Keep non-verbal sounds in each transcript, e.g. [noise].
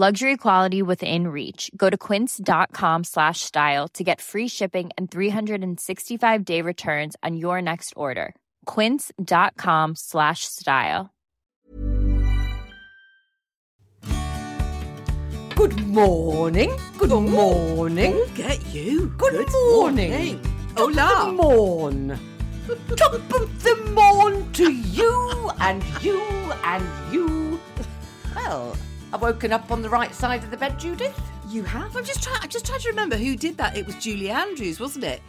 Luxury quality within reach. Go to quince.com slash style to get free shipping and 365 day returns on your next order. Quince.com slash style. Good morning. Good morning. Get you. Good, morning. Hola. Good morn. Top of the morn to you and you and you. Well, I've woken up on the right side of the bed, Judith. You have? I'm just trying. I'm just trying to remember who did that. It was Julie Andrews, wasn't it?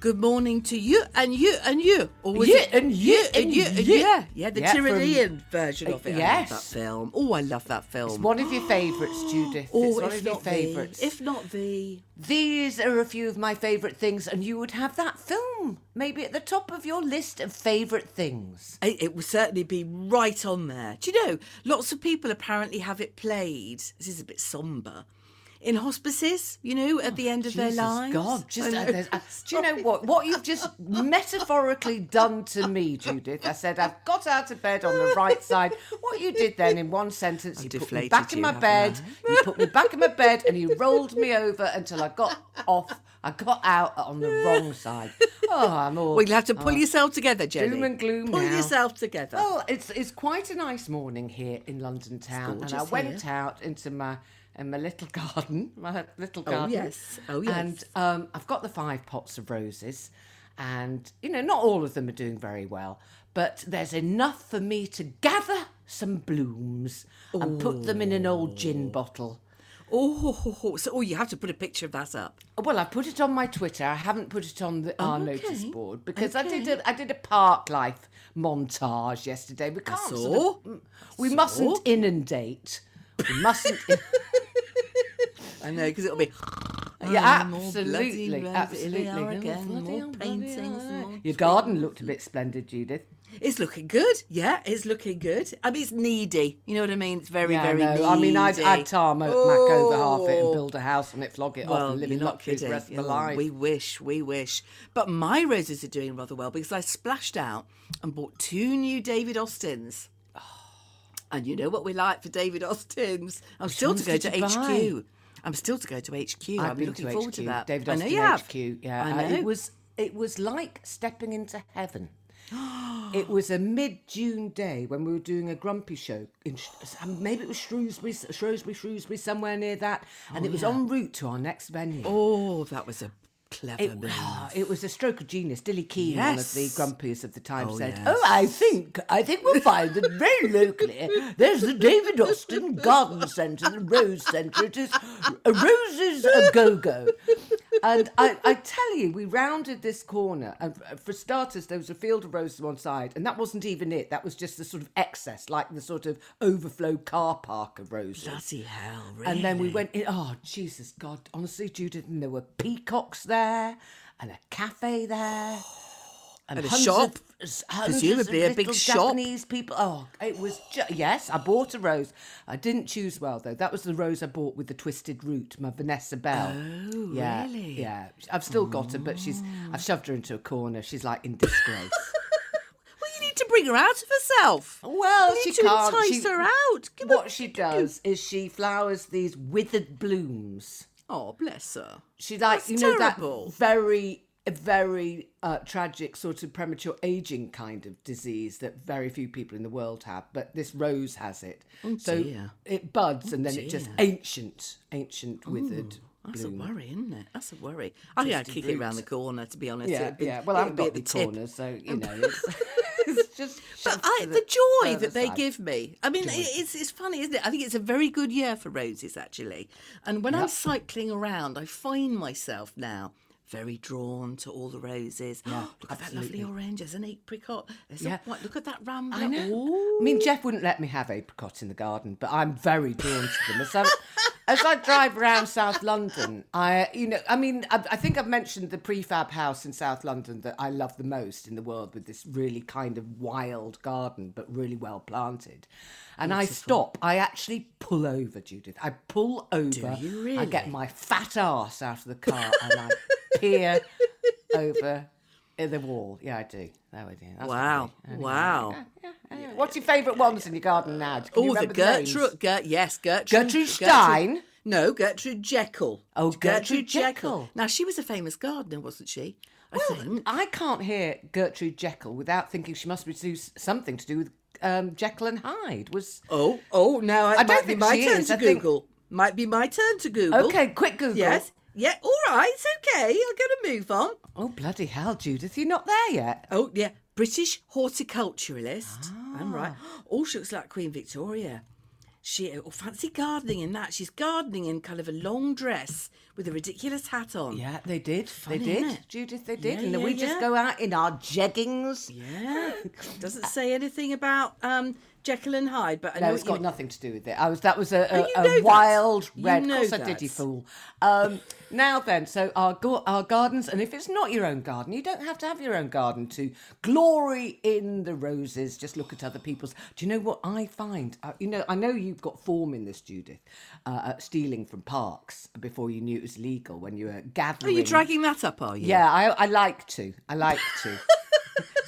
Good morning to you and you and you. Or was You it and you and you? you. Yeah, yeah. The Yeah, from- version uh, of it. I yes. love that film. Oh, I love that film. It's one of your favourites, Judith. oh, it's one of your the, favourites. if not the. These are a few of my favourite things, and you would have that film maybe at the top of your list of favourite things. It, it will certainly be right on there. Do you know? Lots of people apparently have it played. This is a bit somber. In hospices, you know, at the end of their lives. God, just I uh, know. uh, [laughs] do you know what? What you've just metaphorically done to me, Judith. I said I've got out of bed on the right [laughs] side. What you did then in one sentence, I've you put me deflated back in my bed. I? You put me back in my bed, and you rolled me over until I got off. I got out on the wrong side. Oh, I'm all. Well, you'll have to pull yourself together, Jenny. Doom and gloom Pull now. yourself together. Well, it's it's quite a nice morning here in London town, and I gorgeous went here. out into my in my little [laughs] garden, my little garden. Oh, garden. yes. Oh, yes. And um, I've got the five pots of roses, and you know, not all of them are doing very well, but there's enough for me to gather some blooms and put them in an old gin bottle. Oh, so oh, you have to put a picture of that up. Well, I put it on my Twitter. I haven't put it on the, our Oh, notice board because I did a I did a park life montage yesterday. We can't sort of, we mustn't inundate. We mustn't. I [laughs] know, because it'll be. [laughs] yeah, ah, Oh, absolutely, bloody absolutely. again, Bloody more paintings more Your garden looked a bit splendid, Judith. It's looking good. Yeah, it's looking good. I mean, it's needy. You know what I mean? It's very, Yeah, very know. needy. I mean, I'd, I'd tarmac over half it and Oh. build a house on it, flog it off, Well, and live in not luxury the rest of my Oh, life. We wish, we wish. But my roses are doing rather well because I splashed out and bought two new David Austins. And you know what we like for David Austins? I'm still to go to HQ. I'm still to go to HQ. I'm been looking to forward HQ. to that. David I know you have. HQ. Yeah, I uh, know. it was it was like stepping into heaven. [gasps] it was a mid-June day when we were doing a grumpy show. In, Sh- maybe it was Shrewsbury, Shrewsbury, Shrewsbury, somewhere near that, and it was en route to our next venue. Oh, that was a clever It, ah, it was a stroke of genius. Dillie Keane, one of the Yes. grumpies of the time, Oh, said, yes. "Oh, I think I think we'll find that very locally there's the David Austin Garden Centre, the Rose Centre. It is a roses a go go." And I, I tell you, we rounded this corner, and uh, for starters, there was a field of roses on one side, and that wasn't even it. That was just the sort of excess, like the sort of overflow car park of roses. Bloody hell, really? And then we went in. Oh, Jesus, God. Honestly, Judith, and there were peacocks there and a cafe there. [gasps] [gasps] Oh, And a shop. of- Presumably a big shop. Japanese people. Oh, it was ju- yes. I bought a rose. I didn't choose well though. That was the rose I bought with the twisted root. My Vanessa Bell. Oh, yeah, really? Yeah, I've still got her, but she's. Mm. I've shoved her into a corner. She's like in disgrace. [laughs] Well, you need to bring her out of herself. Well, you she need to can't. entice She- her out. Give her- what she does is she flowers these withered blooms. Oh, bless her. She like That's you know terrible. that very very uh, tragic sort of premature aging kind of disease that very few people in the world have, but this rose has it. so Oh, dear. it buds and then it just ancient, ancient withered. That's bloom. a worry, isn't it? That's a worry. I think I'd kick it around the corner, to be honest. Yeah, be- yeah. Well, I've got the, the corner, so you know, [laughs] it's, [laughs] it's just. But I, to the joy that they side. give me. I mean, it's it's funny, isn't it? I think it's a very good year for roses, actually. And when I'm cycling around, I find myself now very drawn to all the roses. Yeah, [gasps] look at that lovely orange. There's an apricot. There's Yeah. white. Look at that rambler. I know. I mean, Jeff wouldn't let me have apricots in the garden, but I'm very drawn to them. So as I drive around South London, I, you know, I mean, I, I think I've mentioned the prefab house in South London that I love the most in the world with this really kind of wild garden, but really well planted. And I stop. I actually pull over, Judith. I pull over. Do you really? I get my fat ass out of the car and I [laughs] peer [laughs] over the wall. Yeah, I do. There we do. That's I Wow. Anyway. Wow. Yeah. What's your favourite ones in your garden now? Oh, the? Gertrude. Ger- yes, Gertrude. Gertrude Stein? No, Gertrude Jekyll. Oh, Gertrude Jekyll. Now she was a famous gardener, wasn't she? I think. I can't hear Gertrude Jekyll without thinking she must be do something to do with um, Jekyll and Hyde. Was Oh, oh, now it I don't think my she turn is. to I think- Google. Might be my turn to Google. okay? Quick Google. Yes. Yeah. All right. It's okay. I'm going to move on. Oh bloody hell, Judith, you're not there yet. Oh yeah, British horticulturalist. I'm right. Ah. [gasps] Oh, she looks like Queen Victoria. She oh, fancy gardening in that. She's gardening in kind of a long dress with a ridiculous hat on. Yeah, they did. Funny, they did? Judith. They did. Yeah, and then yeah, we just go out in our jeggings. Yeah. Doesn't say anything about um, Jekyll and Hyde, but I know No, it's you got nothing to do with it. I was that was a, Oh, a, you a know that. wild You red. know of course, I did, you that. fool. Um, now then, so our go- our gardens, and if it's not your own garden, you don't have to have your own garden to glory in the roses. Just look at other people's. Do you know what I find? Uh, you know, I know you've got form in this, Judith, uh, stealing from parks before you knew it was legal when you were gathering. Are you dragging that up? Are you? Yeah, I, I like to. I like to. [laughs]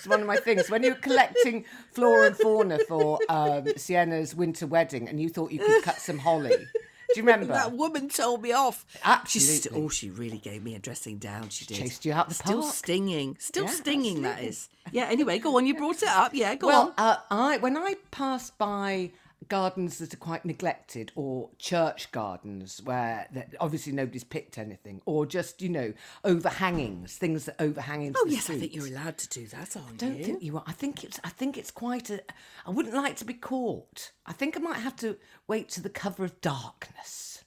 it's one of my things. When you were collecting flora and fauna for um, Sienna's winter wedding and you thought you could cut some holly. Do you remember? That woman told me off. Absolutely. oh, she really gave me a dressing down. She did. chased you out the Still park. stinging. Still Yeah, stinging. That absolutely. is. Yeah. Anyway, go on. You brought it up. Yeah. Go well, on. uh, I when I passed by gardens that are quite neglected or church gardens where that obviously nobody's picked anything or just you know overhangings things that overhang into Oh yes, I think you're allowed to do that, aren't don't you? think you are. I think it's. I think it's quite a. I wouldn't like to be caught. I think I might have to wait to the cover of darkness.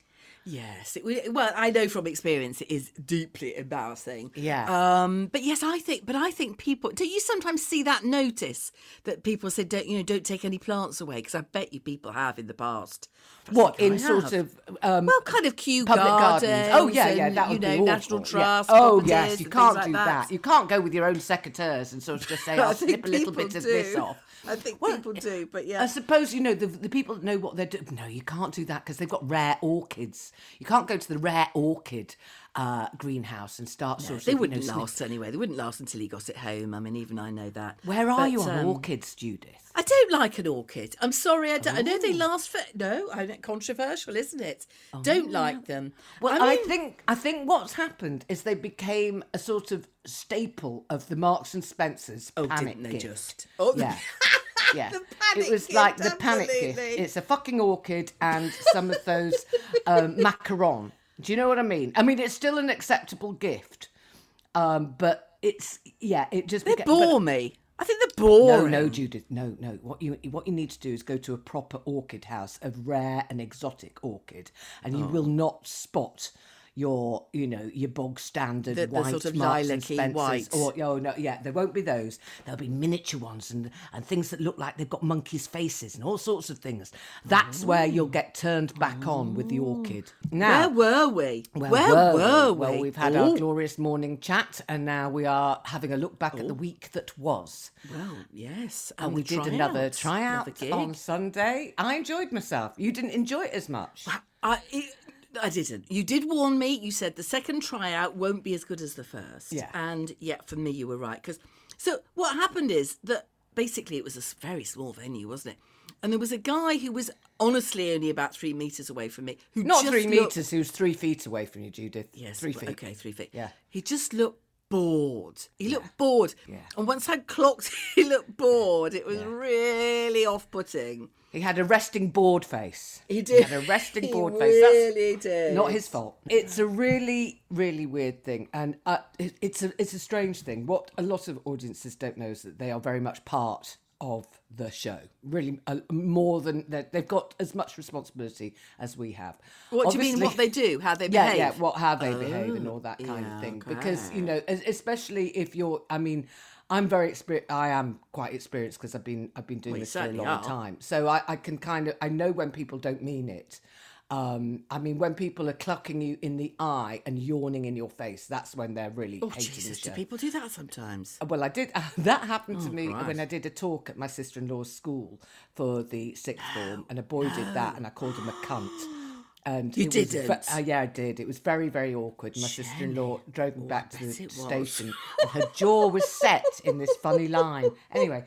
Yes. It, well, I know from experience it is deeply embarrassing. Yeah. Um. But yes, I think. But I think people. Do you sometimes see that notice that people say, "Don't you know? Don't take any plants away"? Because I bet you people have in the past. What think I in sort have. of um, Well, kind of Kew public gardens. gardens? Oh yeah, yeah, and, that you would know, be awful. National yeah. Trust. Oh yes, you can't things do like that. You can't go with your own secateurs and sort of just [laughs] say, "I'll snip a little bit of this off." I think Well, people do, but yeah. I suppose you know the the people know what they're doing. No, you can't do that because they've got rare orchids. You can't go to the rare orchid uh, greenhouse and start sort of. They wouldn't snip- last anyway. They wouldn't last until he got it home. I mean, even I know that. Where are But, you on um, orchids, Judith? I don't like an orchid. I'm sorry. I, don't, I know they last for no. I know controversial, isn't it? don't like them. Well, I, mean, think I think what's happened is they became a sort of staple of the Marks and Spencers Oh, didn't they gift. just? Oh, yeah. [laughs] Yeah, [laughs] it was like the panic gift. It's a fucking orchid and some of those um, [laughs] macaron. Do you know what I mean? I mean, it's still an acceptable gift, um, but it's yeah, it just they beca- bore but- me. I think they're No, boring. no, Judith, no, no. What you what you need to do is go to a proper orchid house, a rare and exotic orchid, and you will Oh. not spot your, you know, your bog standard The- the white sort of Marks and Spencers white. Or oh no, yeah, there won't be those. There'll be miniature ones and and things that look like they've got monkeys' faces and all sorts of things. That's where oh. you'll get turned back on with the orchid. Oh. Now, Where were we? well, Where were were we? we? Well, we've had Oh, our glorious morning chat, and now we are having a look back at the week that was. Well, yes. And we did another tryout another on Sunday. I enjoyed myself. You didn't enjoy it as much. I, it, I didn't. You did warn me. You said the second tryout won't be as good as the first. Yeah. And yeah, for me, you were right. Because so what happened is that basically it was a very small venue, wasn't it? And there was a guy who was honestly only about three meters away from me. Who Not just three looked- meters. He was three feet away from you, Judith. Yes, three feet. Okay, three feet. Yeah. He just looked bored. He looked bored. Yeah. And once I clocked, [laughs] he looked bored. It was really off-putting. He had a resting board face. He did. He had a resting He board face. That's really did. not his fault. It's a really, really weird thing, and uh, it, it's a it's a strange thing. What a lot of audiences don't know is that they are very much part of the show. Really, uh, more than they've got as much responsibility as we have. What do you mean? What they do? How they behave? yeah, yeah. what how they behave and all that kind yeah, of thing. Because you know, especially if you're, I mean, I'm very experienced. I am quite experienced because I've been I've been doing Well, this for a long are. time. So I, I can kind of I know when people don't mean it. Um, I mean, when people are clucking you in the eye and yawning in your face, that's when they're really Oh, hating Jesus, do people do that sometimes? Well, I did. [laughs] that happened to Oh, me when I did a talk at my sister-in-law's school for the sixth form, and a boy did that, [gasps] and I called him a cunt. And You it didn't? uh, yeah, I did. It was very, very awkward. My sister-in-law drove me back to the was. station, and her jaw was set in this funny line. Anyway,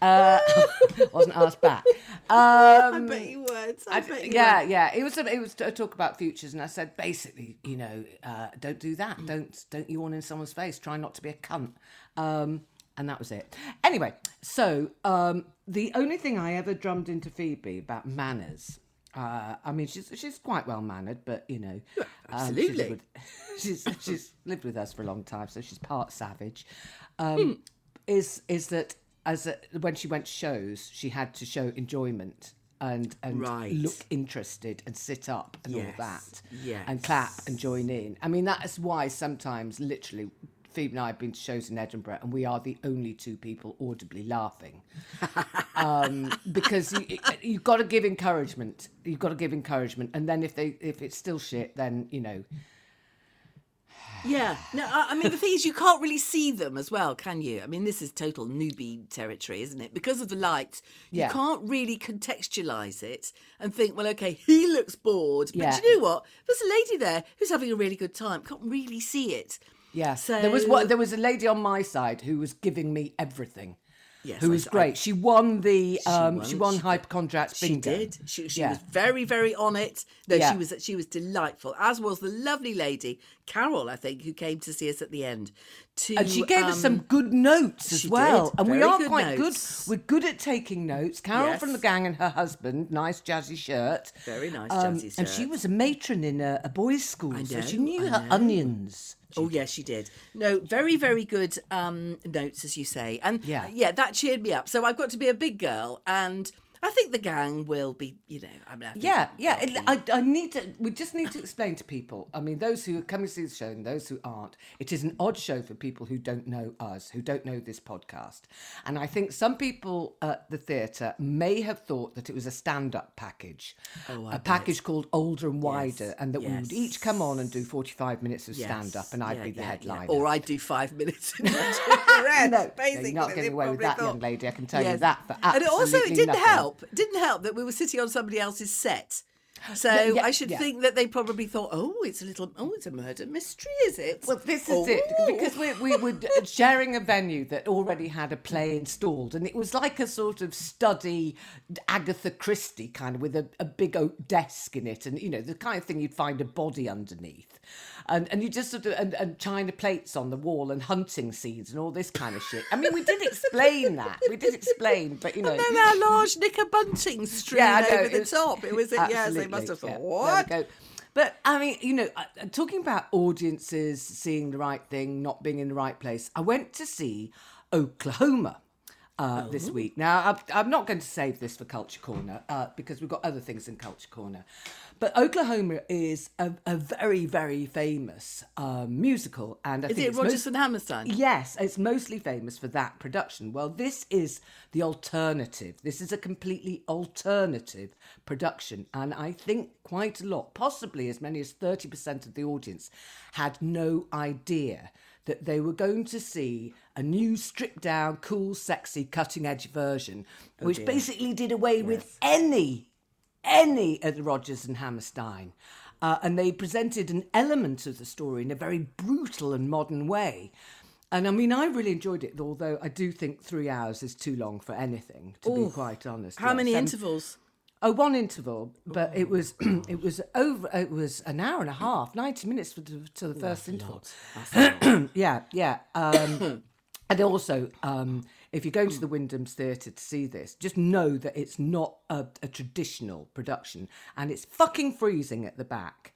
uh, [laughs] wasn't asked back. Um, I bet you would. I, I- bet you yeah, would. yeah. It was a, it was a talk about futures, and I said basically, you know, uh, don't do that. Mm. Don't don't yawn in someone's face. Try not to be a cunt. Um, and that was it. Anyway, so um, the only thing I ever drummed into Phoebe about manners. Uh, I mean, she's she's quite well mannered, but you know, um, she's, absolutely. lived with, [laughs] she's she's lived with us for a long time, so she's part savage. Um, Hmm. Is is that as a, when she went to shows, she had to show enjoyment and and Right. look interested and sit up and all that yes. and clap and join in. I mean, that is why sometimes, literally, Phoebe and I have been to shows in Edinburgh, and we are the only two people audibly laughing um, [laughs] because you, you've got to give encouragement. You've got to give encouragement, and then if they if it's still shit, then you know. Yeah. No, I, mean, the thing is, you can't really see them as well, can you? I mean, this is total newbie territory, isn't it? Because of the light, you Yeah. can't really contextualize it and think, well, okay, he looks bored. But Yeah. you know what? There's a lady there who's having a really good time. Can't really see it. Yeah, So there was what there was a lady on my side who was giving me everything. Yes, who I- was I- great. she won the um, she won, won she- hypochondriacs She bingo. did. She, she Yeah. was very, very on it. No, Yeah. she was she was delightful. As was the lovely lady Carol, I think, who came to see us at the end. To And she gave us some um, good notes as well. did. And we are good quite notes. good. We're good at taking notes. Carol from the gang and her husband, nice jazzy shirt. Very nice Um, jazzy shirt. And she was a matron in a, a boys' school, so she knew I her know. onions. Oh yes, she did. No, very very good um, notes as you say, and Yeah. yeah, that cheered me up. So I've got to be a big girl, and I think the gang will be, you know, I mean, I Yeah, yeah. Be- I, I need to. We just need to explain to people. I mean, those who are coming to see the show and those who aren't. It is an odd show for people who don't know us, who don't know this podcast. And I think some people at the theatre may have thought that it was a stand-up package, Oh, a bet. package called Older and Wider, Yes, and that we would each come on and do forty-five minutes of Yes, stand-up, and I'd yeah, be the yeah, yeah. or I'd do five minutes. in [laughs] the No, no, you're not getting away with that, thought- young lady. I can tell you that for And it also, it didn't nothing. help. It didn't help that we were sitting on somebody else's set. So yeah, I should yeah. think that they probably thought, oh, it's a little, oh, it's a murder mystery, is it? Well, this is it Oh. because we we were sharing a venue that already had a play installed, and it was like a sort of study Agatha Christie kind of with a, a big oak desk in it, and you know the kind of thing you'd find a body underneath, and and you just sort of and, and china plates on the wall and hunting scenes and all this kind of shit. I mean, we did explain that, we did explain, but you know. And then our large knicker bunting stream Yeah, know, over the top. It was, yes, they must have thought, yeah. What? But I mean, you know, talking about audiences seeing the right thing, not being in the right place, I went to see Oklahoma. Uh, This Oh. week. Now, I'm, I'm not going to save this for Culture Corner uh, because we've got other things in Culture Corner. But Oklahoma is a, a very, very famous um, musical. And I Is think it it's Rodgers and Hammerstein? Yes, it's mostly famous for that production. Well, this is the alternative. This is a completely alternative production. And I think quite a lot, possibly as many as 30% of the audience, had no idea that they were going to see a new stripped down, cool, sexy, cutting edge version, which basically did away with any any of the Rodgers and Hammerstein. Uh, and they presented an element of the story in a very brutal and modern way. And I mean, I really enjoyed it, although I do think three hours is too long for anything, to be quite honest. How Yeah, many seven- intervals? Oh, one interval, but it was [clears throat] it was over. It was an hour and a half, ninety minutes for the, to the first interval. [clears throat] yeah, yeah. Um, [clears throat] and also, um, if you're going to the Wyndham's Theatre to see this, just know that it's not a, a traditional production, and it's fucking freezing at the back.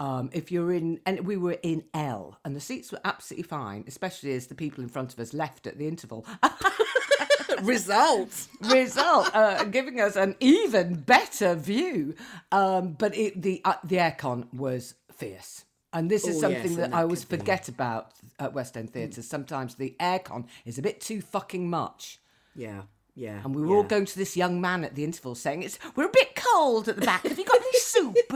Um, if you're in, and we were in L, and the seats were absolutely fine, especially as the people in front of us left at the interval. [laughs] [laughs] Results. result, uh, giving us an even better view. Um, but it, the uh, the aircon was fierce. And this is Oh, something yes, that I always could be. forget about at West End theatres. Sometimes the aircon is a bit too fucking much. Yeah, yeah. And we were all going to this young man at the interval saying, "It's we're a bit cold at the back. Have you got any soup. [laughs]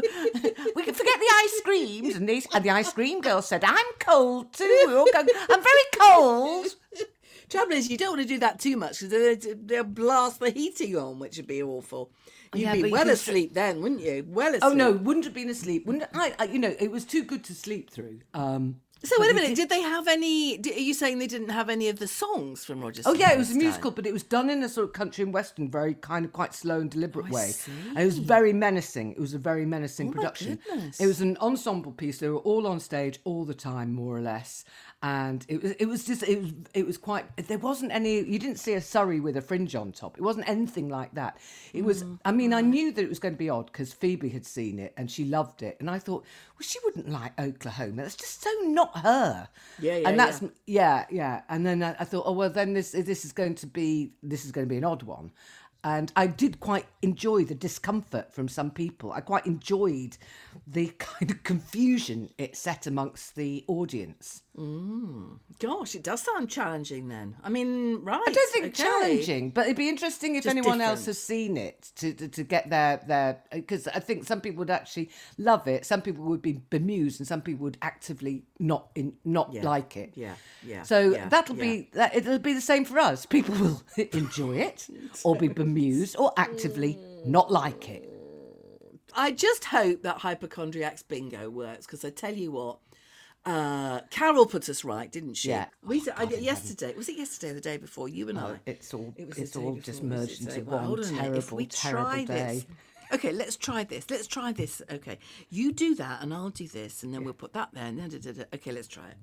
we can forget the ice creams. And, these, and the ice cream girl said, I'm cold too. We all go, I'm very cold. Trouble is, you don't want to do that too much because they'll, they'll blast the heating on, which would be awful. You'd Yeah, be well can- asleep then, wouldn't you? Well asleep. Oh no, wouldn't have been asleep. Wouldn't I, I? You know, it was too good to sleep through. Um, So wait a minute. Did they have any? di- Are you saying they didn't have any of the songs from Roger? Oh yeah, it was a musical, but it was done in a sort of country and western, very kind of quite slow and deliberate Oh, way. And it was very menacing. It was a very menacing Oh, production. It was an ensemble piece. They were all on stage all the time, more or less. And it was it was just it was it was quite there wasn't any you didn't see a Surrey with a fringe on top. It wasn't anything like that. It was Mm, I mean I knew that it was going to be odd because Phoebe had seen it and she loved it and I thought well she wouldn't like Oklahoma. That's just so not her. Yeah, yeah, And that's yeah. yeah, yeah. And then I, I thought, oh well, then this this is going to be this is going to be an odd one. And I did quite enjoy the discomfort from some people. I quite enjoyed the [laughs] kind of confusion it set amongst the audience. Mm. Gosh, it does sound challenging then. I mean, right. I don't think okay. challenging, but it'd be interesting if Just anyone else has seen it to, to, to get their their because I think some people would actually love it, some people would be bemused, and some people would actively not in not Yeah, like it. yeah, yeah, So yeah, that'll yeah. be that. It'll be the same for us. People will [laughs] enjoy it, or be bemused, or actively not like it. I just hope that hypochondriacs bingo works because I tell you what, uh, Carol put us right, didn't she? Yeah. We I, yesterday was it yesterday or the day before? You and I. Oh, It's all It was it's all before, just merged into Well, one terrible, if we terrible try day. This, okay, let's try this. Let's try this. Okay, you do that, and I'll do this, and then we'll put that there. And da, da, da. okay, let's try it.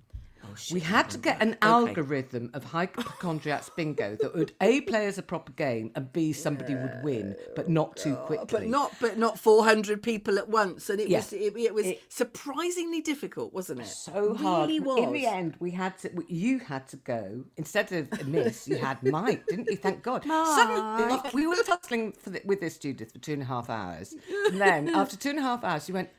Oh! We had to get an algorithm of hypochondriacs bingo that would a play as a proper game and b somebody would win, but not too quickly. but not but not 400 people at once and it Yeah. was it, it was It- surprisingly difficult wasn't it so hard. really was In the end, we had to. You had to go instead of Miss. You had [laughs] Mike, didn't you? Thank God. Suddenly, we were tussling for the, with this Judith for two and a half hours, and then after two and a half hours, you went,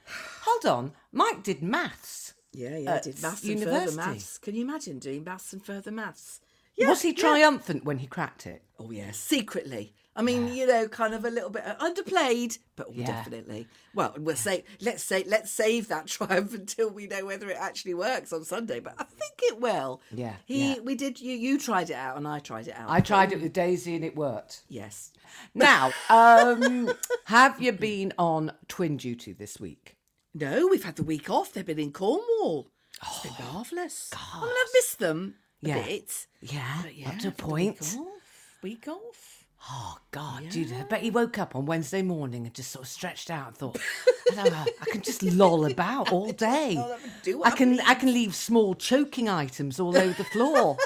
"Hold on, Mike did maths." Yeah yeah I did maths and university. further maths can you imagine doing maths and further maths Yeah, Was he yeah. triumphant when he cracked it? oh yeah secretly I mean, you know, kind of a little bit uh, underplayed, but Yeah. definitely. Well, we'll say let's say let's save that [laughs] triumph until we know whether it actually works on Sunday. But I think it will. Yeah, He, yeah. we did. You, you tried it out, and I tried it out. I tried it with Daisy and it worked. Yes. Now, um, [laughs] have you been on twin duty this week? No, we've had the week off. They've been in Cornwall. It's been oh, marvellous. I mean, I've missed them a Oh, Yeah. bit. Yeah, But yeah, up to a the week point. off. Week off. Oh God, dude! I bet he woke up on Wednesday morning and just sort of stretched out and thought, I, I can just loll about all [laughs] day. Oh, I can I can leave small choking items all over the floor.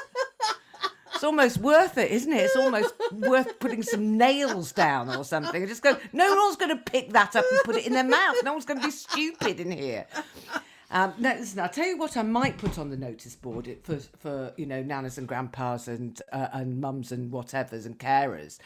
It's almost worth it, isn't it? It's almost worth putting some nails down or something. And just go, no one's going to pick that up and put it in their mouth. No one's going to be stupid in here. Um, no, listen, I'll tell you what I might put on the notice board for, for you know, nanas and grandpas and, uh, and mums and whatevers and carers.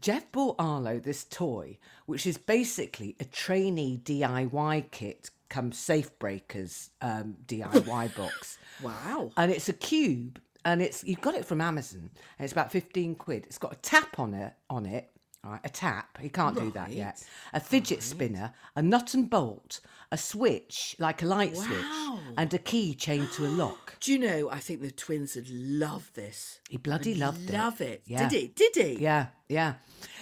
Jeff bought Arlo this toy, which is basically a trainee DIY kit come Safe Breakers um, DIY box. [laughs] Wow. And it's a cube, and it's you've got it from Amazon, and it's about fifteen quid. It's got a tap on it, on it, right? A tap. He can't do that yet. A fidget spinner, a nut and bolt, a switch like a light Wow. switch, and a key chained to a lock. [gasps] Do you know? I think the twins would love this. He bloody loved it. Love it. Yeah. Did he? Did he? Yeah, yeah.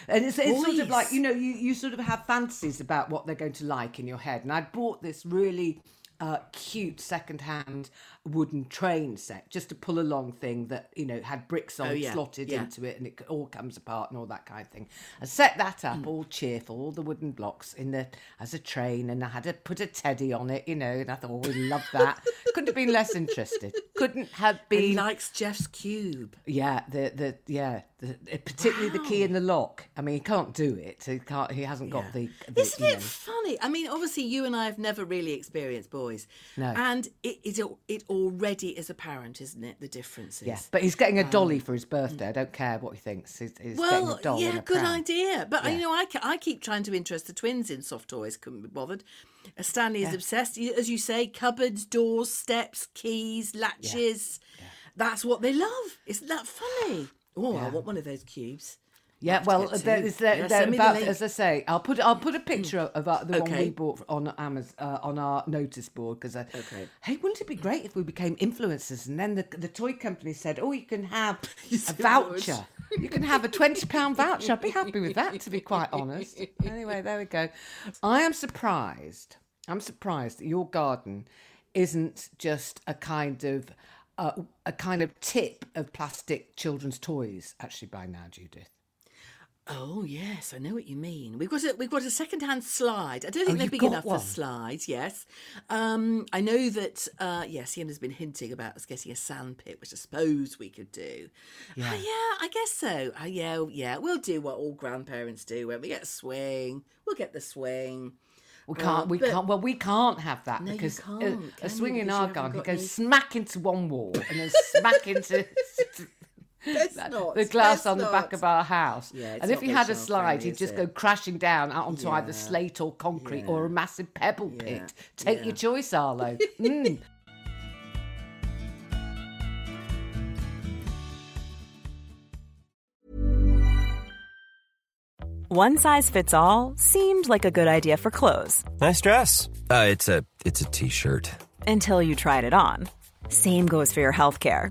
And it's, it's sort of like, you know, you, you sort of have fantasies about what they're going to like in your head. And I bought this really uh, cute second-hand wooden train set just to pull along thing that, you know, had bricks on Oh, yeah, slotted yeah. into it and it all comes apart and all that kind of thing. I set that up Hmm. all cheerful, all the wooden blocks in the as a train and I had to put a teddy on it, you know, and I thought, oh, we love that. [laughs] Couldn't have been less interested. Couldn't have been. He likes Jeff's cube. yeah, the the yeah, the, particularly the key in the lock. I mean, he can't do it. He can't. He hasn't got the. the Isn't it know. funny? I mean, obviously, you and I have never really experienced boys. No. And it, it, it already is apparent, isn't it? The differences. Yeah, but he's getting a dolly for his birthday. I don't care what he thinks. He's, he's getting Well, yeah, good pram. idea. But Yeah. you know, I, I keep trying to interest the twins in soft toys. Couldn't be bothered. Uh, Stanley is obsessed, as you say. Cupboards, doors, steps, keys, latches. That's what they love. Isn't that funny? [sighs] Oh, I want one of those cubes. Yeah, well, there is there, Yeah, there me the as I say, I'll put I'll put a picture of uh, the one we bought on Amazon uh, on our notice board because Okay. hey, wouldn't it be great if we became influencers and then the the toy company said, oh, you can have [laughs] a voucher, you can have a twenty pound voucher. I'd be happy with that, to be quite honest. Anyway, there we go. I am surprised. I'm surprised that your garden isn't just a kind of uh, a kind of tip of plastic children's toys. Actually, by now, Judith. Oh yes, I know what you mean. We've got a we've got a second-hand slide. I don't think Oh, they're big enough one? for slides. Yes, um, I know that. Uh, yes, Ian has been hinting about us getting a sandpit, which I suppose we could do. Yeah, yeah, I guess so. Uh, yeah, yeah, we'll do what all grandparents do when we get a swing. We'll get the swing. We can't. Uh, we can't. Well, we can't have that No, because can't, a, a swing in our garden goes any- smack into one wall and then smack [laughs] into not. the glass let's on the back of our house. Yeah, it's and if he had a slide, friendly, he'd just it? go crashing down out onto either slate or concrete Yeah. or a massive pebble Yeah. pit. Take Yeah. your choice, Arlo. [laughs] Mm. One size fits all seemed like a good idea for clothes Nice dress. Uh, it's a it's a t-shirt. until you tried it on. Same goes for your healthcare.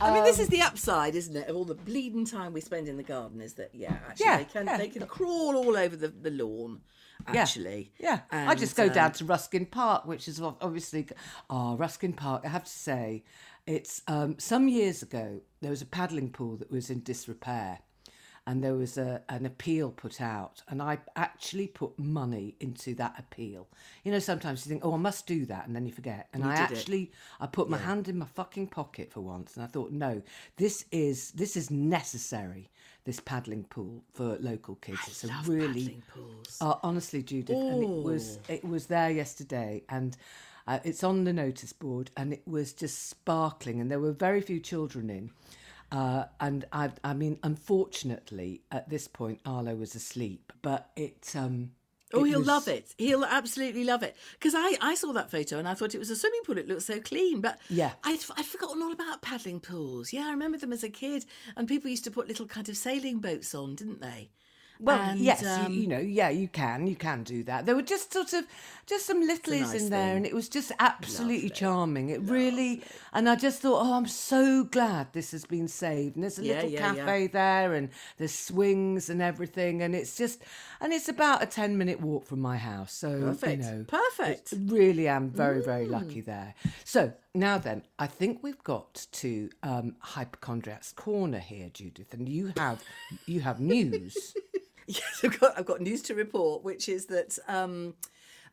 I mean, this is the upside, isn't it, of all the bleeding time we spend in the garden? Is that yeah, actually Yeah, they can yeah. they can crawl all over the, the lawn. Actually, Yeah, I And, just go down um, to Ruskin Park, which is ob- obviously, oh, Ruskin Park. I have to say, it's um, some years ago there was a paddling pool that was in disrepair, and there was a, an appeal put out, and I actually put money into that appeal. You know, sometimes you think, oh, I must do that, and then you forget. And I did it. actually, I put my hand in my fucking pocket for once, and I thought, no, this is this is necessary. This paddling pool for local kids. it's a really paddling pools. uh, honestly, Judith, and it was it was there yesterday, and uh, it's on the notice board, and it was just sparkling, and there were very few children in, uh, and I, I mean, unfortunately, at this point, Arlo was asleep, but it. Um, Oh, it he'll was- love it. He'll absolutely love it. Because I, I saw that photo and I thought it was a swimming pool. It looked so clean. But Yeah. I'd, I'd forgotten all about paddling pools. Yeah, I remember them as a kid. And people used to put little kind of sailing boats on, didn't they? Well, And, yes, you- um, you, know, yeah, you can, you can do that. There were just sort of, just some littlies nice in there, thing. and it was just absolutely charming. It really, and I just thought, oh, I'm so glad this has been saved. And there's a Yeah, little yeah, yeah. cafe there, and there's swings and everything, and it's just, and it's about a ten minute walk from my house. So Perfect. you know, Perfect. Really am very, very Mm. lucky there. So now then, I think we've got to um, hypochondriac's corner here, Judith, and you have, you have news. [laughs] [laughs] I've got, I've got news to report, which is that, um,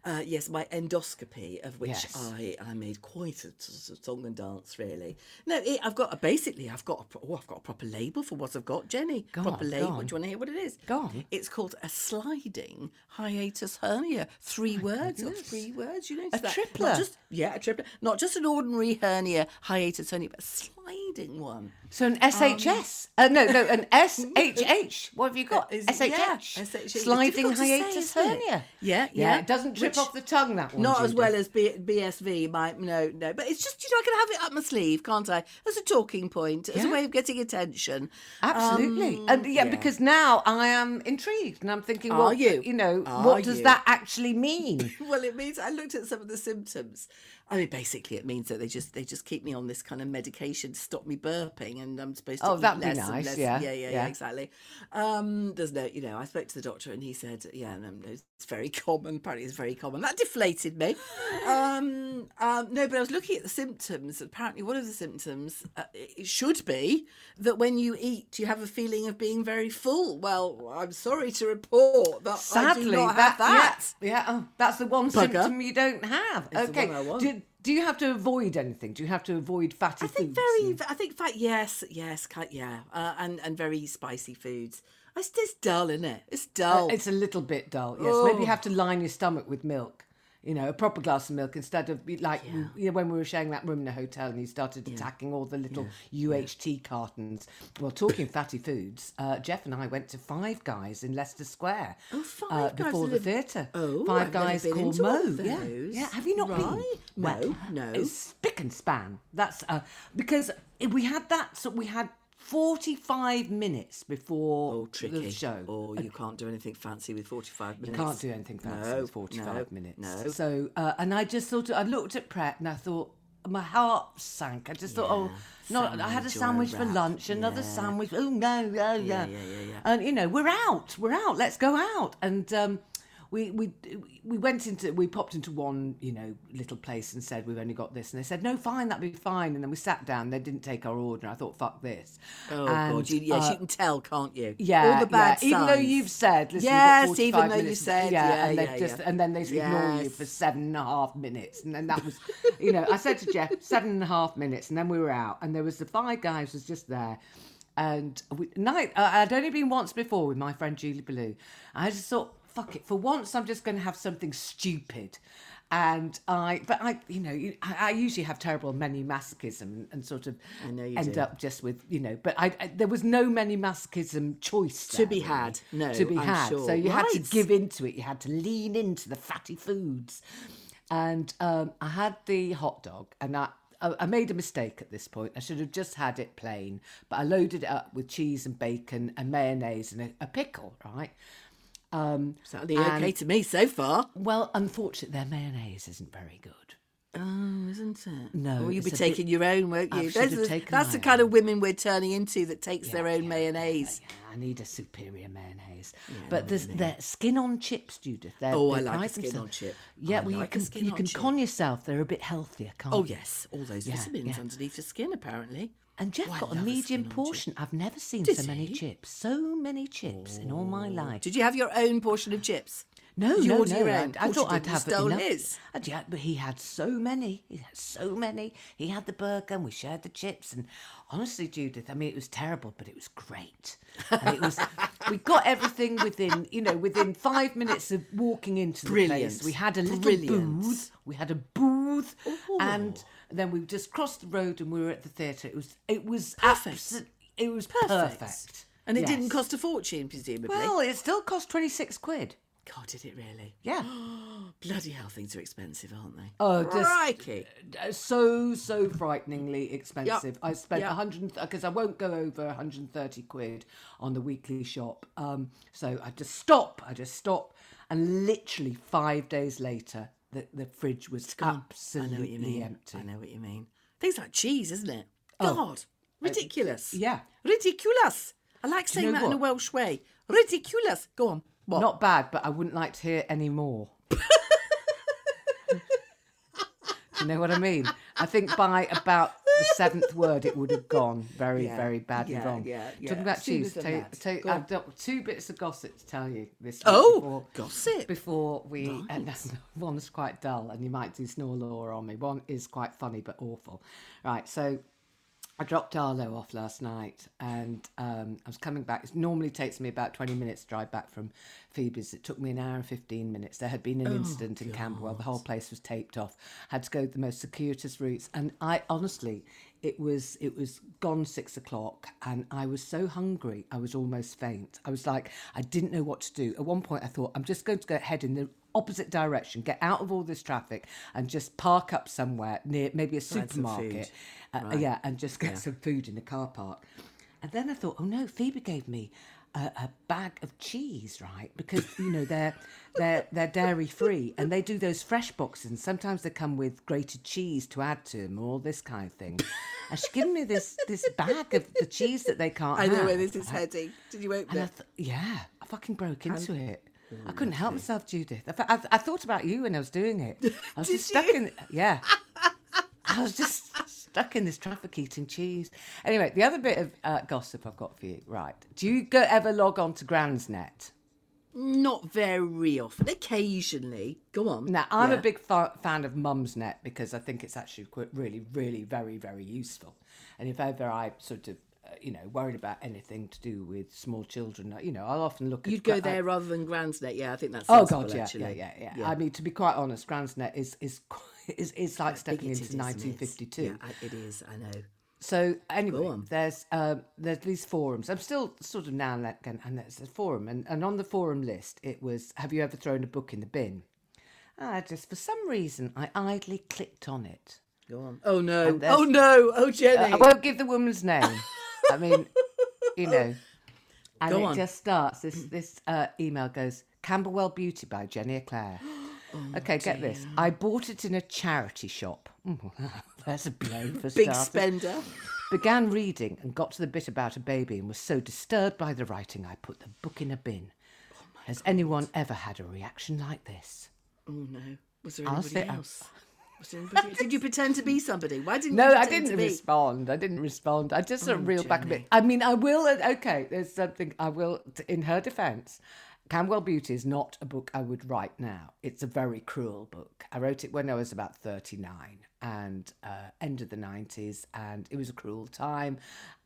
uh, yes, my endoscopy, of which Yes. I, I made quite a song and dance, really. No, it, I've got, basically, I've got, a, oh, I've got a proper label for what I've got, Jenny. Go proper on, label. Do you want to hear what it is? Go on. It's called a sliding hiatus hernia. Three words, or three words, you know? A that. tripler. Not just, yeah, a tripler. Not just an ordinary hernia, hiatus hernia, but a sliding one. So an SHS? uh, no, no, an [laughs] SHH. What have you got? Is- SHH. yeah, SHH. Sliding to say, hiatus hernia. Yeah, yeah. yeah. It doesn't trip Which- off the tongue. That one. Not as well as B- BSV, might no, no, but it's just you know I can have it up my sleeve, can't I? As a talking point, as a way of getting attention. Absolutely, Um, and yeah, yeah. because now I am intrigued, and I'm thinking, Are well, you? You know, Are what does you? that actually mean? [laughs] Well, it means I looked at some of the symptoms, I mean, basically, it means that they just they just keep me on this kind of medication to stop me burping, and I'm supposed to Oh, that'd be less and nice, less. yeah, yeah, yeah, yeah. exactly. Um, there's no, you know, I spoke to the doctor, and he said, yeah, no, no, it's very common. Apparently, it's very common. That deflated me. um, um, no, but I was looking at the symptoms. Apparently, one of the symptoms uh, it should be that when you eat, you have a feeling of being very full. Well, I'm sorry to report that I do Sadly, not have that. Yeah, yeah oh, that's the one Bugger. symptom you don't have. It's okay. one I want. Do, you have to avoid anything? Do you have to avoid fatty I think foods? very. and- I think fat. Yes, yes, yeah, uh, and and very spicy foods. It's just dull, isn't it? It's dull. Uh, It's a little bit dull. Yes, maybe Oh. you have to line your stomach with milk. You know, a proper glass of milk instead of like we- you know, when we were sharing that room in a hotel and you started attacking all the little UHT cartons. Well, talking fatty foods, uh, Jeff and I went to Five Guys in Leicester Square Oh, Five uh, Guys before the theatre. Oh, Five I've Guys been called Mo. Yeah, yeah. Have you not been? Right. Well, No, no. It's spick and span. That's uh, because we had that. So we had. 45 minutes before oh, the show. Oh, you can't do anything fancy with forty-five minutes. You can't do anything fancy No, in 45 no, minutes. no. So, uh, and I just thought, I looked at Pret and I thought, my heart sank. I just thought, oh, no, I had a sandwich a for lunch, another Yeah. sandwich. Oh, no, yeah, yeah. yeah, yeah, yeah. And, you know, we're out, we're out, let's go out. And, um, we, we we went into we popped into one you know little place and said we've only got this and they said no fine that'll be fine and then we sat down they didn't take our order I thought fuck this Oh and, God! You, yes, uh, you can tell, can't you? yeah, all the bad yeah. Even though you've said, listen, Yes, even 45 though you said, yeah, yeah, and they yeah, just and then they ignore you for seven and a half minutes, and then that was, you know, I said to Jeff, seven and a half minutes, and then we were out, and there was the five guys was just there. And we, night, I'd only been once before with my friend Julie Ballou. I just thought, fuck it, for once I'm just going to have something stupid. And I, but I, you know, I, I usually have terrible many masochism and sort of I know you end do. up just with, you know, but I, I there was no many masochism choice To there, be had. No, to be I'm had. sure. So you had to Right. give into it. You had to lean into the fatty foods. And um, I had the hot dog, and I. I I made a mistake at this point. I should have just had it plain, but I loaded it up with cheese and bacon and mayonnaise and a, a pickle, right? Um, Sounding okay to me so far. well, unfortunately, their mayonnaise isn't very good. Oh, isn't it? No, Well, you'll be a bit- taking your own, won't you? That's the- taken that's the kind of women we're turning into that takes their own yeah, mayonnaise. Yeah, yeah, I need a superior mayonnaise. but there's their skin on chips, Judith. They're, Oh, they I like skin themselves- on chip. Yeah, I well, like you can skin you can chip. con yourself. They're a bit healthier, can't Oh you? yes, all those Yeah, vitamins yeah. underneath your skin, apparently. And Jeff Oh, got a medium skin chip. portion. I've never seen Did so many chips. So many chips in all my oh. life. Did you have your own portion of chips? No, you no, no. I. I thought I'd have stole enough. his. And yeah, but he had so many. He had so many. He had the burger, and we shared the chips. And honestly, Judith, I mean, it was terrible, but it was great. And it was. [laughs] we got everything within, you know, within five minutes of walking into the place. We had a little Brilliant. booth. We had a booth, oh. and then we just crossed the road, and we were at the theatre. It was. It was Perfect. abso- It was Perfect. perfect. And it Yes. didn't cost a fortune, presumably. Well, it still cost twenty six quid. God, did it really? Yeah. [gasps] Bloody hell, things are expensive, aren't they? Oh, just Crikey. uh, so so frighteningly expensive. I spent Yep. hundred because I won't go over 130 quid on the weekly shop. Um, so I just stop. I just stop, and literally five days later, the the fridge was I know absolutely what you mean. empty. I know what you mean. Things like cheese, isn't it? Oh. God, ridiculous. Uh, yeah. ridiculous. I like saying know that in a? Welsh way. Ridiculous. Go on. What? Not bad, but I wouldn't like to hear any more. [laughs] Do you know what I mean? I think by about the seventh word, it would have gone very, Yeah, very badly yeah, wrong. yeah, yeah. Talking about Sooner cheese, tell tell you- Go uh, on. I've got two bits of gossip to tell you this week Oh, before, gossip. before we. And [laughs] that's, one's quite dull, and you might do snore law on me. One is quite funny but awful. Right, so I dropped Arlo off last night and um, I was coming back. It normally takes me about 20 minutes to drive back from Phoebe's. It took me an hour and 15 minutes. There had been an incident in Camberwell. The whole place was taped off. Had to go the most circuitous routes. And I honestly, it was it was gone six o'clock and I was so hungry I was almost faint. I was like, I didn't know what to do. At one point I thought, I'm just going to go head in the opposite direction, get out of all this traffic and just park up somewhere near maybe a supermarket. Food. Uh, Yeah, and just get some food in the car park. And then I thought, oh no, Phoebe gave me a, a bag of cheese, right? Because you know they're [laughs] they're they're dairy free, and they do those fresh boxes. And sometimes they come with grated cheese to add to them, or all this kind of thing. And she's given me this this bag of the cheese that they can't. I know have. where this is heading. Did you open And I it? th- yeah, I fucking broke into it. I couldn't help myself, Judith. I, I, I thought about you when I was doing it. [laughs] I was just stuck in. Yeah, I was just stuck in this traffic eating cheese. Anyway, the other bit of uh, gossip I've got for you. Right? Do you go, ever log on to Gransnet? Not very often. Occasionally. Go on. Now, I'm Yeah. a big fa- fan of Mumsnet because I think it's actually quite really, really, very, very useful. And if ever I sort of, uh, you know, worried about anything to do with small children, uh, you know, I'll often look at. You'd go I- there rather than Gransnet. Yeah, I think that's Oh God, yeah, actually. yeah, yeah, yeah, I mean, to be quite honest, Gransnet is is is is like stepping into 1952. Yeah, I- it is. I know. So anyway, there's uh, there's these forums. I'm still sort of now and and there's a forum, and, and on the forum list it was, "Have you ever thrown a book in the bin?" Ah, just for some reason, I idly clicked on it. Go on. Oh no. Oh no. Oh Jenny. I won't give the woman's name. I mean, you know. And Go it on. just starts. This this uh, email goes Camberwell Beauty by Jenny Eclair. [gasps] [gasps] [gasps] okay, get this. I bought it in a charity shop. [laughs] That's a blow for Big starters. spender. [laughs] Began reading and got to the bit about a baby and was so disturbed by the writing I put the book in a bin. Has anyone ever had a reaction like this? Oh no. Was there anybody say- else? Was there? Did you pretend to be somebody? Why didn't No, you I didn't respond. I didn't respond. I just sort of Oh, reeled back a bit. I mean, I will. uh, Okay, there's something I will. In her defence, Camberwell Beauty is not a book I would write now. It's a very cruel book. I wrote it when I was about 39 and uh, end of the 90s, and it was a cruel time,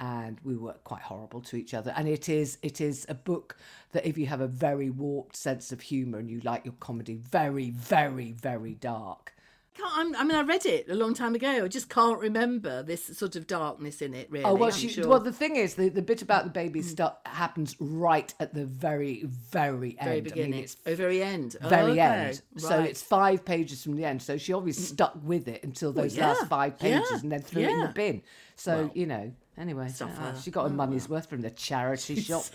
and we were quite horrible to each other. And it is it is a book that if you have a very warped sense of humour and you like your comedy very, very, very dark. Can't, I'm, I mean, I read it a long time ago. I just can't remember this sort of darkness in it. Really. Oh well, she, sure. Mm. well the thing is, the, the bit about the baby stuff happens right at the very, very end. very I beginning. mean, it's oh, very end. Oh, very okay. end. So Right. Mm. it's five pages from the end. So she obviously stuck with it until those yeah, last five pages, yeah, and then threw it in the bin. So you know. Anyway, uh, she got her money's worth from the charity shop.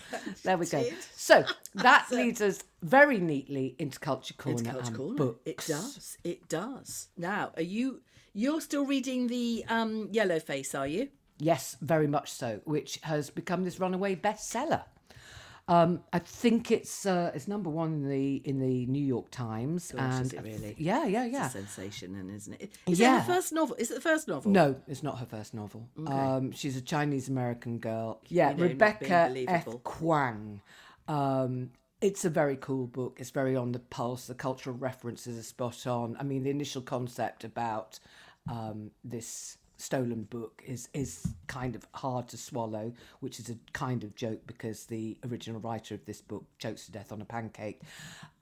There we go. So that leads us very neatly into culture corner Into Culture and Corner. books. It does. It does. Now, are you? You're still reading the um, Yellow Face, are you? Yes, very much so, which has become this runaway bestseller. Um, I think it's uh, it's number one in the in the New York Times, Gosh, and it I th- really? yeah, yeah, It's yeah. a sensation, and isn't it? Is it Yeah. her first novel? Is it the first novel? No, it's not her first novel. Um, she's a Chinese American girl. Yeah, You know, Rebecca F. Kuang. Um, it's a very cool book. It's very on the pulse. The cultural references are spot on. I mean, the initial concept about um, this stolen book is is kind of hard to swallow, which is a kind of joke because the original writer of this book chokes to death on a pancake.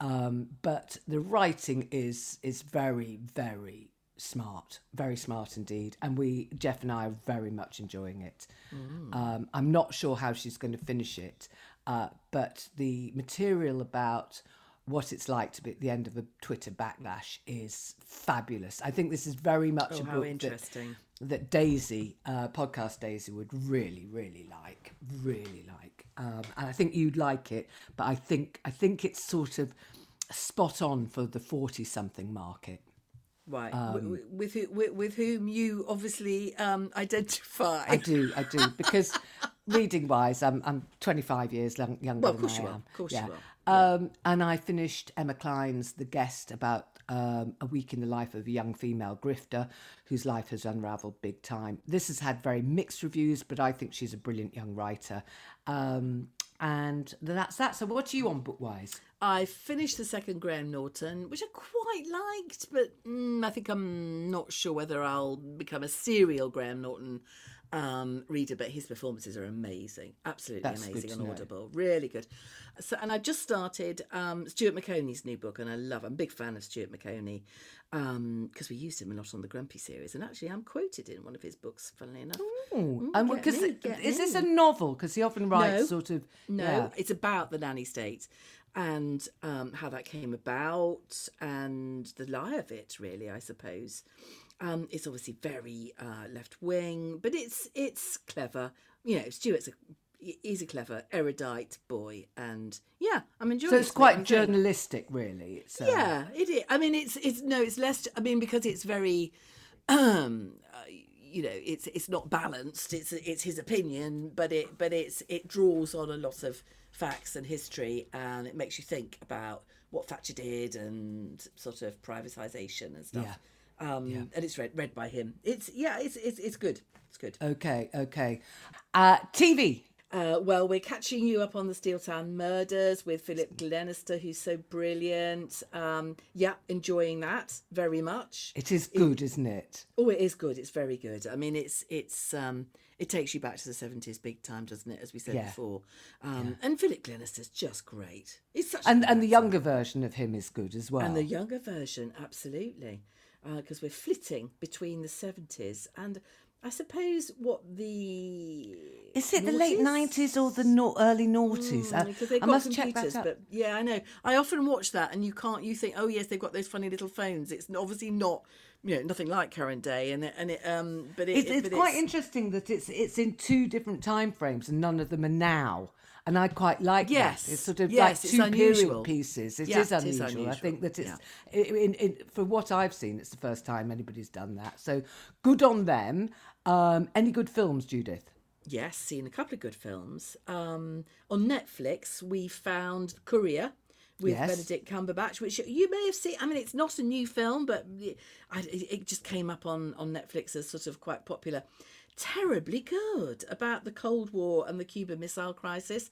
Um, but the writing is is very very smart, very smart indeed. And we, Jeff and I, are very much enjoying it. Um, I'm not sure how she's going to finish it, uh, but the material about what it's like to be at the end of a Twitter backlash is fabulous. I think this is very much Oh, a how book that, interesting. That Daisy, uh, podcast Daisy, would really, really like, really like. Um, and I think you'd like it, but I think I think it's sort of spot on for the forty-something market. Right. Um, with, who, with with whom you obviously um, identify. I do, I do, because [laughs] reading wise, I'm I'm 25 years younger Well, of than course I you am. are, of course you yeah. are, Um, and I finished Emma Cline's The Guest about um, a week in the life of a young female grifter whose life has unravelled big time. This has had very mixed reviews, but I think she's a brilliant young writer. Um, and that's that. So, what are you on bookwise? I finished the second Graham Norton, which I quite liked, but mm, I think I'm not sure whether I'll become a serial Graham Norton um, reader. But his performances are amazing, absolutely That's amazing on. Audible, really good. So, and I've just started um, Stuart Maconie's new book, and I love. I'm a big fan of Stuart Maconie because we used him a lot on the Grumpy series, and actually I'm quoted in one of his books. Funnily enough, and get because is this a novel? Because he often writes No. sort of No, yeah. it's about the nanny state and um, how that came about and the lie of it, really, I suppose. Um, it's obviously very uh, left wing, but it's it's clever. You know, Stuart's a he's a clever, erudite boy, and yeah, I'm enjoying. So it's it. quite I'm enjoying it. journalistic, really. It's, uh, Yeah, it is. I mean, it's it's no, it's less. I mean, because it's very, um, [clears throat] uh, you know, it's it's not balanced. It's it's his opinion, but it but it's it draws on a lot of facts and history, and it makes you think about what Thatcher did and sort of privatisation and stuff. Um, and it's read read by him. It's yeah, it's it's it's good. It's good. Okay, okay. Uh, TV. Uh, well, we're catching you up on the Steel Town murders with Philip Glenister, who's so brilliant. Um, yeah, enjoying that very much. It is good, isn't it? Oh, it is good. It's very good. I mean, it's it's um, it takes you back to the seventies big time, doesn't it? As we said Yeah. before. Um, And Philip Glenister's just great. He's such And and the younger version of him is good as well. and the younger version, absolutely, because we're flitting between the seventies and. I suppose what the is it the late nineties or the no- early noughties? Uh, because they've I must check that out. But yeah, I know. I often watch that, and you can't. You think, oh yes, they've got those funny little phones. It's obviously not, you know, nothing like current day, and it, and it, um, but it, It's, it's but quite interesting that it's it's in two different time frames and none of them are now. And I quite like Yes, that. It's sort of yes, like it's two unusual. period pieces. It Yeah, is it is unusual. I think that it's in, in, for what I've seen, it's the first time anybody's done that. So good on them. Um, any good films, Judith? Yes, seen a couple of good films. Um, on Netflix, we found Courier with Yes. Benedict Cumberbatch, which you may have seen. I mean, it's not a new film, but it, I, it just came up on, on Netflix as sort of quite popular. Terribly good about the Cold War and the Cuban Missile Crisis.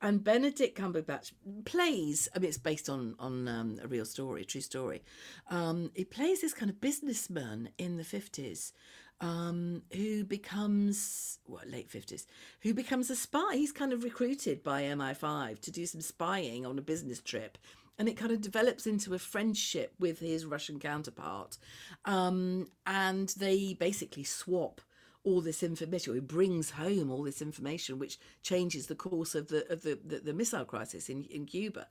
And Benedict Cumberbatch plays. I mean, it's based on on um, a real story, a true story. Um, he plays this kind of businessman in the fifties, um, who becomes well late fifties, who becomes a spy. He's kind of recruited by MI5 to do some spying on a business trip, and it kind of develops into a friendship with his Russian counterpart, um, and they basically swap all this information. He brings home all this information, which changes the course of the of the, the, the missile crisis in in Cuba.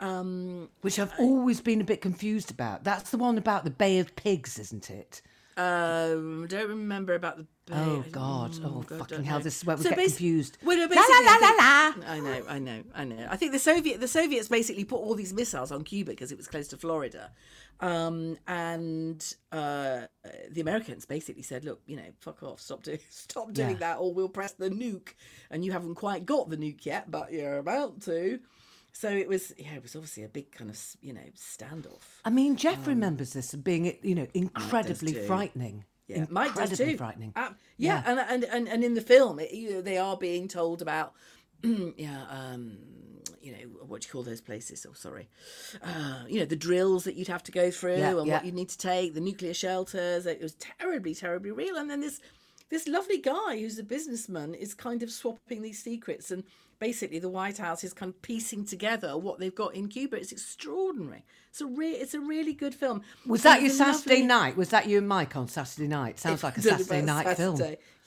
Um, Which I've always been a bit confused about. That's the one about the Bay of Pigs, isn't it? um, I don't remember about the. Oh, God. Oh, God, fucking hell, know. this is where we So get confused. Well, no, La, la, basically, la, la, I know, I know, I know. I think the Soviet the Soviets basically put all these missiles on Cuba because it was close to Florida, um, and uh, the Americans basically said, "Look, you know, fuck off, stop doing [laughs] stop doing Yeah. that, or we'll press the nuke." And you haven't quite got the nuke yet, but you're about to. So it was, yeah, it was obviously a big kind of you know standoff. I mean, Jeff remembers this being, you know, incredibly frightening. Yeah, Mike does too. frightening. Uh, yeah, And, and and and in the film, it, you know, they are being told about, [clears throat] yeah, um, you know, what do you call those places? Oh, sorry, uh, you know, the drills that you'd have to go through Yeah, and yeah. what you need to take, the nuclear shelters. It was terribly, terribly real. And then this this lovely guy who's a businessman is kind of swapping these secrets and. Basically, the White House is kind of piecing together what they've got in Cuba. It's extraordinary. It's a re- it's a really good film. Was that your Saturday lovely- night? Was that you and Mike on Saturday night? Sounds like a it Saturday night film.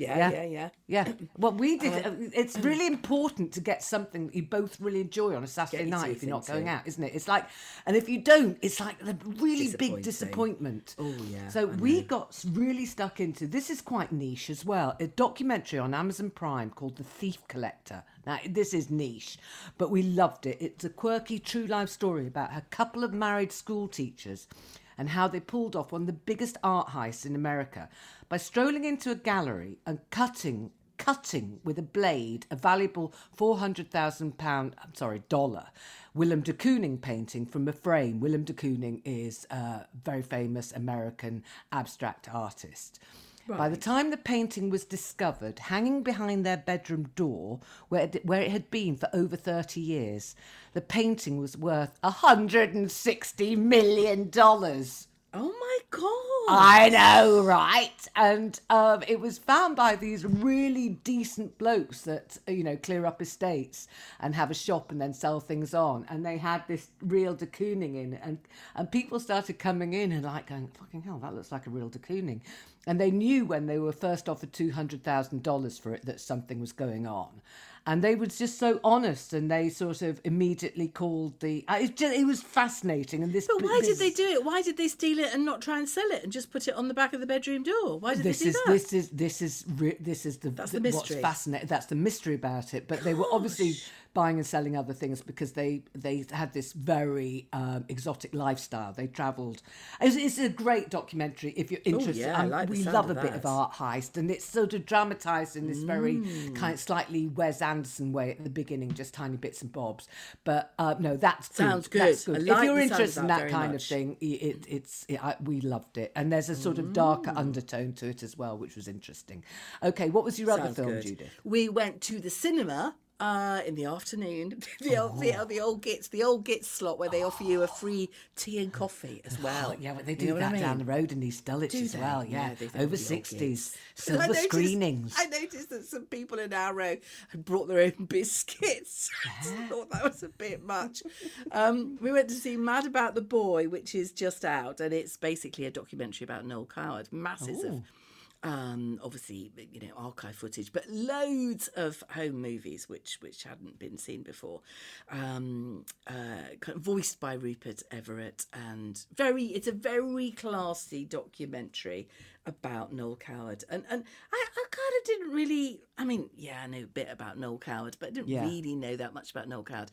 Saturday. Yeah, yeah, yeah. Yeah. [clears throat] Well, we did. uh, it's really important to get something that you both really enjoy on a Saturday night if you're not going out, isn't it? It's like, and if you don't, it's like the really big disappointment. Oh, yeah, So I we know. got really stuck into this. Is quite niche as well. A documentary on Amazon Prime called The Thief Collector. Now this is niche, but we loved it. It's a quirky true life story about a couple of married school teachers and how they pulled off one of the biggest art heists in America by strolling into a gallery and cutting cutting with a blade a valuable four hundred thousand pound I'm sorry dollar Willem de Kooning painting from a frame. Willem de Kooning is a very famous American abstract artist. By the time the painting was discovered, hanging behind their bedroom door, where it, where it had been for over 30 years, the painting was worth $160 million. Oh my god! I know, right? And um, it was found by these really decent blokes that you know clear up estates and have a shop and then sell things on. And they had this real de Kooning in, and and people started coming in and like going, "Fucking hell, that looks like a real de Kooning." and they knew when they were first offered two hundred thousand dollars for it that something was going on, and they were just so honest, and they sort of immediately called the. uh, It, just, it was fascinating, and this. But why did they do it? Why did they steal it and not try and sell it and just put it on the back of the bedroom door? Why did this they do is that? this is this is this is the That's the what's mystery. fascinating. That's the mystery about it. But they were obviously buying and selling other things because they they had this very um, exotic lifestyle. They travelled. It's, it's a great documentary if you're interested. Oh, yeah, I Um, like we love a bit of art heist, and it's sort of dramatised in this very Mm. kind of slightly Wes Anderson way at the beginning, just tiny bits and bobs. But uh, no, that's. Sounds That's good. I good. like if you're the sound of interested in that kind much. of thing, it, it's it, I, we loved it, and there's a sort of darker Mm. undertone to it as well, which was interesting. Okay, what was your other Sounds film, good. Judith? We went to the cinema uh, in the afternoon. [laughs] the, old, the, Oh. the old Gits, the old Gits slot where they offer you a free tea and coffee as well. Oh, yeah, but they You do know what I that down the road in East Dulwich Do as they? well. Yeah, they over sixties, Gits. [laughs] I silver noticed- screenings. I noticed that some people in our row had brought their own [laughs] biscuits. I thought that was a bit much. Um, we went to see Mad About the Boy, which is just out, and it's basically a documentary about Noel Coward. Masses of um, obviously you know archive footage, but loads of home movies which which hadn't been seen before, um, uh, kind of voiced by Rupert Everett, and very it's a very classy documentary about Noel Coward, and and I, I kind of didn't really, I mean, yeah, I know a bit about Noel Coward, but I didn't Yeah. really know that much about Noel Coward,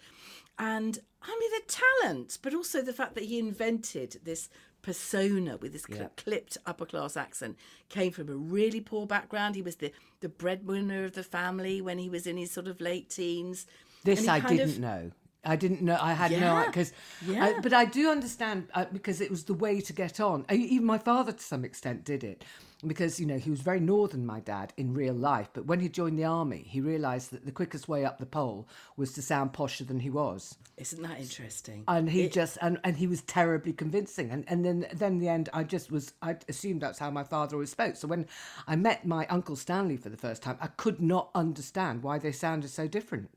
and I mean the talent, but also the fact that he invented this persona with this cl- clipped upper class accent. Came from a really poor background. He was the the breadwinner of the family when he was in his sort of late teens. This I didn't of- know. I didn't know. I had no because, yeah. but I do understand uh, because it was the way to get on. Uh, Even my father, to some extent, did it because you know he was very northern. My dad in real life, but when he joined the army, he realised that the quickest way up the pole was to sound posher than he was. isn't that interesting and he It- just and, and he was terribly convincing and and then then the end i just was i assumed that's how my father always spoke so when i met my uncle stanley for the first time i could not understand why they sounded so different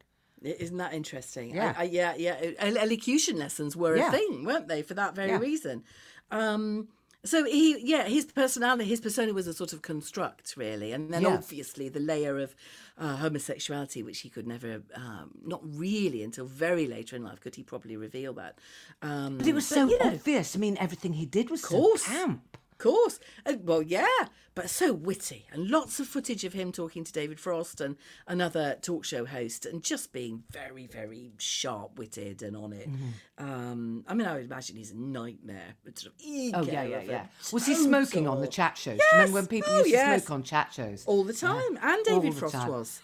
Isn't that interesting? Yeah. I, I, yeah, yeah. Elocution lessons were Yeah. a thing, weren't they, for that very Yeah. reason? Um, so he, yeah, his personality, his persona was a sort of construct, really, and then Yeah. obviously the layer of uh, homosexuality, which he could never, um, not really until very later in life, could he probably reveal that. Um, but it was so you know, obvious i mean everything he did was course. so camp Of course. Uh, well, yeah, but so witty. And lots of footage of him talking to David Frost and another talk show host and just being very, very sharp witted and on it. Mm-hmm. Um, I mean, I would imagine he's a nightmare. Sort of oh yeah yeah yeah was he smoking on the chat shows you remember when people Oh, used to yes. smoke on chat shows All the time. And David Frost time. was.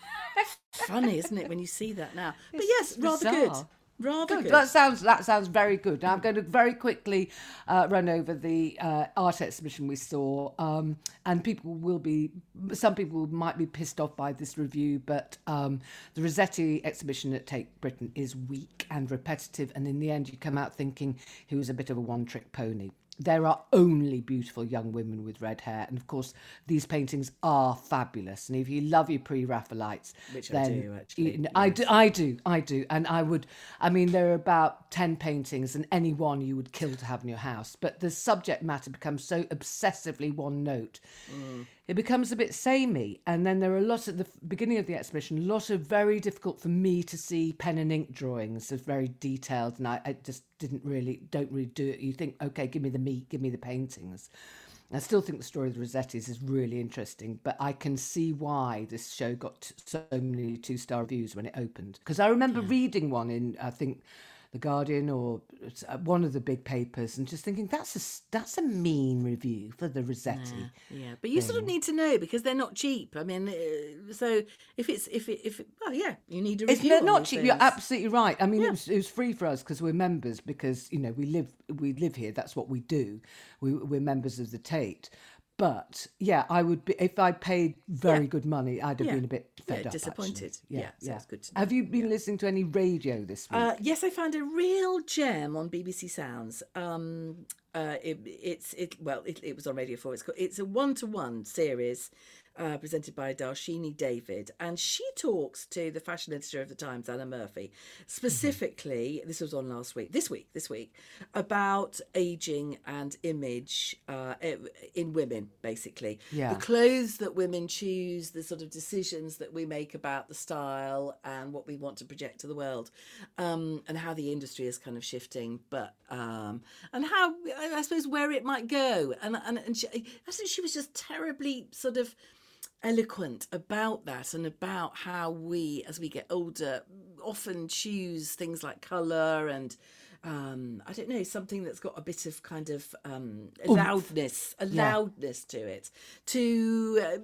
Funny, isn't it, when you see that now? [laughs] But It's yes, rather good. Rather Good. good. That sounds that sounds very good. Now I'm going to very quickly uh, run over the uh, art exhibition we saw, um, and people will be some people might be pissed off by this review, but um, the Rossetti exhibition at Tate Britain is weak and repetitive, and in the end you come out thinking he was a bit of a one-trick pony. There are only beautiful young women with red hair, and of course these paintings are fabulous. And if you love your pre-Raphaelites, Which I do, actually, you know, I do, I do, I do, and I would. I mean, there are about ten paintings, and any one you would kill to have in your house. But the subject matter becomes so obsessively one note, mm. It becomes a bit samey. And then there are a lot at the beginning of the exhibition, a lot of very difficult for me to see pen and ink drawings, of very detailed, and I, I just didn't really, don't really do it. You think, okay, give me the meat, give me the paintings. I still think the story of the Rossettis is really interesting, but I can see why this show got so many two star reviews when it opened. Because I remember reading one in, I think, The Guardian or uh, one of the big papers and just thinking, that's a, that's a mean review for the Rossetti. Yeah, but you sort of need to know because they're not cheap. I mean, uh, so if it's if it, if it, well, yeah, you need to It's review. not, on not these cheap. You're absolutely right. I mean, it, was, it was free for us because we're members. Because you know we live we live here. That's what we do. We, we're members of the Tate. But yeah, I would be if I paid very Yeah. good money. I'd have Yeah. been a bit Yeah, fed up. actually. disappointed. Yeah, sounds good to Have you been listening to any radio this week? Uh, yes, I found a real gem on BBC Sounds. Um, uh, it, it's it well, it, it was on Radio Four. It's called, it's a one to one series uh, presented by Darshini David, and she talks to the fashion editor of the Times, Anna Murphy, specifically. This was on last week, this week, this week, about aging and image uh, in women, basically. Yeah. The clothes that women choose, the sort of decisions that we make about the style and what we want to project to the world, um, and how the industry is kind of shifting, but um, and how I suppose where it might go. And and, and she, I think she was just terribly sort of eloquent about that and about how we, as we get older, often choose things like colour and um, I don't know, something that's got a bit of kind of um, loudness, a Yeah. loudness to it, to uh,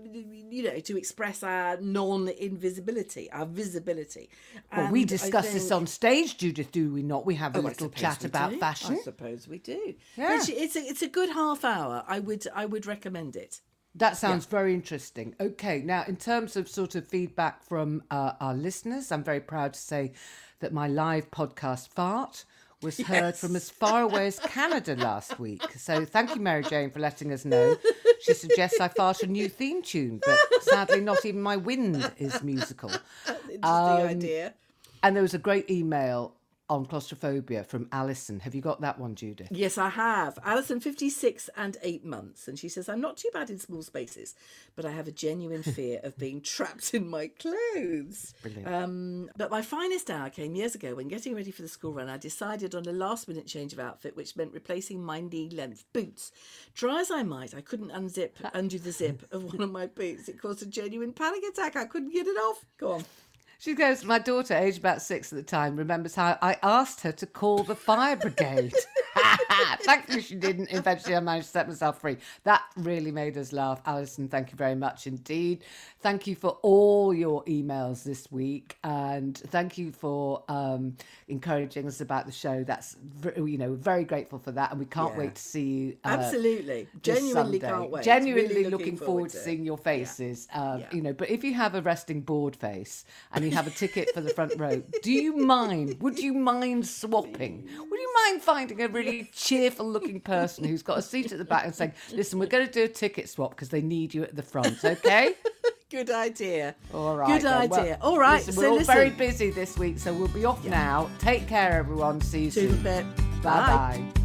you know, to express our non-invisibility, our visibility. Well, we And discuss this on stage, Judith, do we not? We have a Oh, little chat about do. fashion. I suppose we do. Yeah. It's, it's a it's a good half hour. I would I would recommend it. That sounds very interesting. Okay, now in terms of sort of feedback from uh, our listeners, I'm very proud to say that my live podcast fart was heard from as far away as Canada last week. So thank you, Mary Jane, for letting us know. She suggests I fart a new theme tune, but sadly, not even my wind is musical. [laughs] Interesting Um, idea. And there was a great email on claustrophobia from Alison. Have you got that one, Judith? Yes, I have. Alison, 56 and eight months. And she says, I'm not too bad in small spaces, but I have a genuine [laughs] fear of being trapped in my clothes. Um, but my finest hour came years ago when getting ready for the school run. I decided on a last minute change of outfit, which meant replacing my knee length boots. Try as I might, I couldn't unzip, undo the zip of one of my boots. It caused a genuine panic attack. I couldn't get it off. Go on. She goes, My daughter, aged about six at the time, remembers how I asked her to call the fire brigade. [laughs] Thankfully, she didn't. Eventually, I managed to set myself free. That really made us laugh. Alison, thank you very much indeed. Thank you for all your emails this week. And thank you for um, encouraging us about the show. That's, you know, very grateful for that. And we can't Yeah. wait to see you. uh, Absolutely. Genuinely Sunday. can't wait. Genuinely Really looking, forward, to it. seeing your faces. Um, Yeah. You know, but if you have a resting bored face and you have a ticket for the front row, do you mind? Would you mind swapping? Would you mind finding a really cheerful looking person who's got a seat at the back and saying, "Listen, we're going to do a ticket swap because they need you at the front." Okay. [laughs] Good idea. All right. Good then. Well, idea. all right. listen, so we're all listen. very busy this week, so we'll be off now. Take care, everyone. See you See you soon. bit. Bye bye.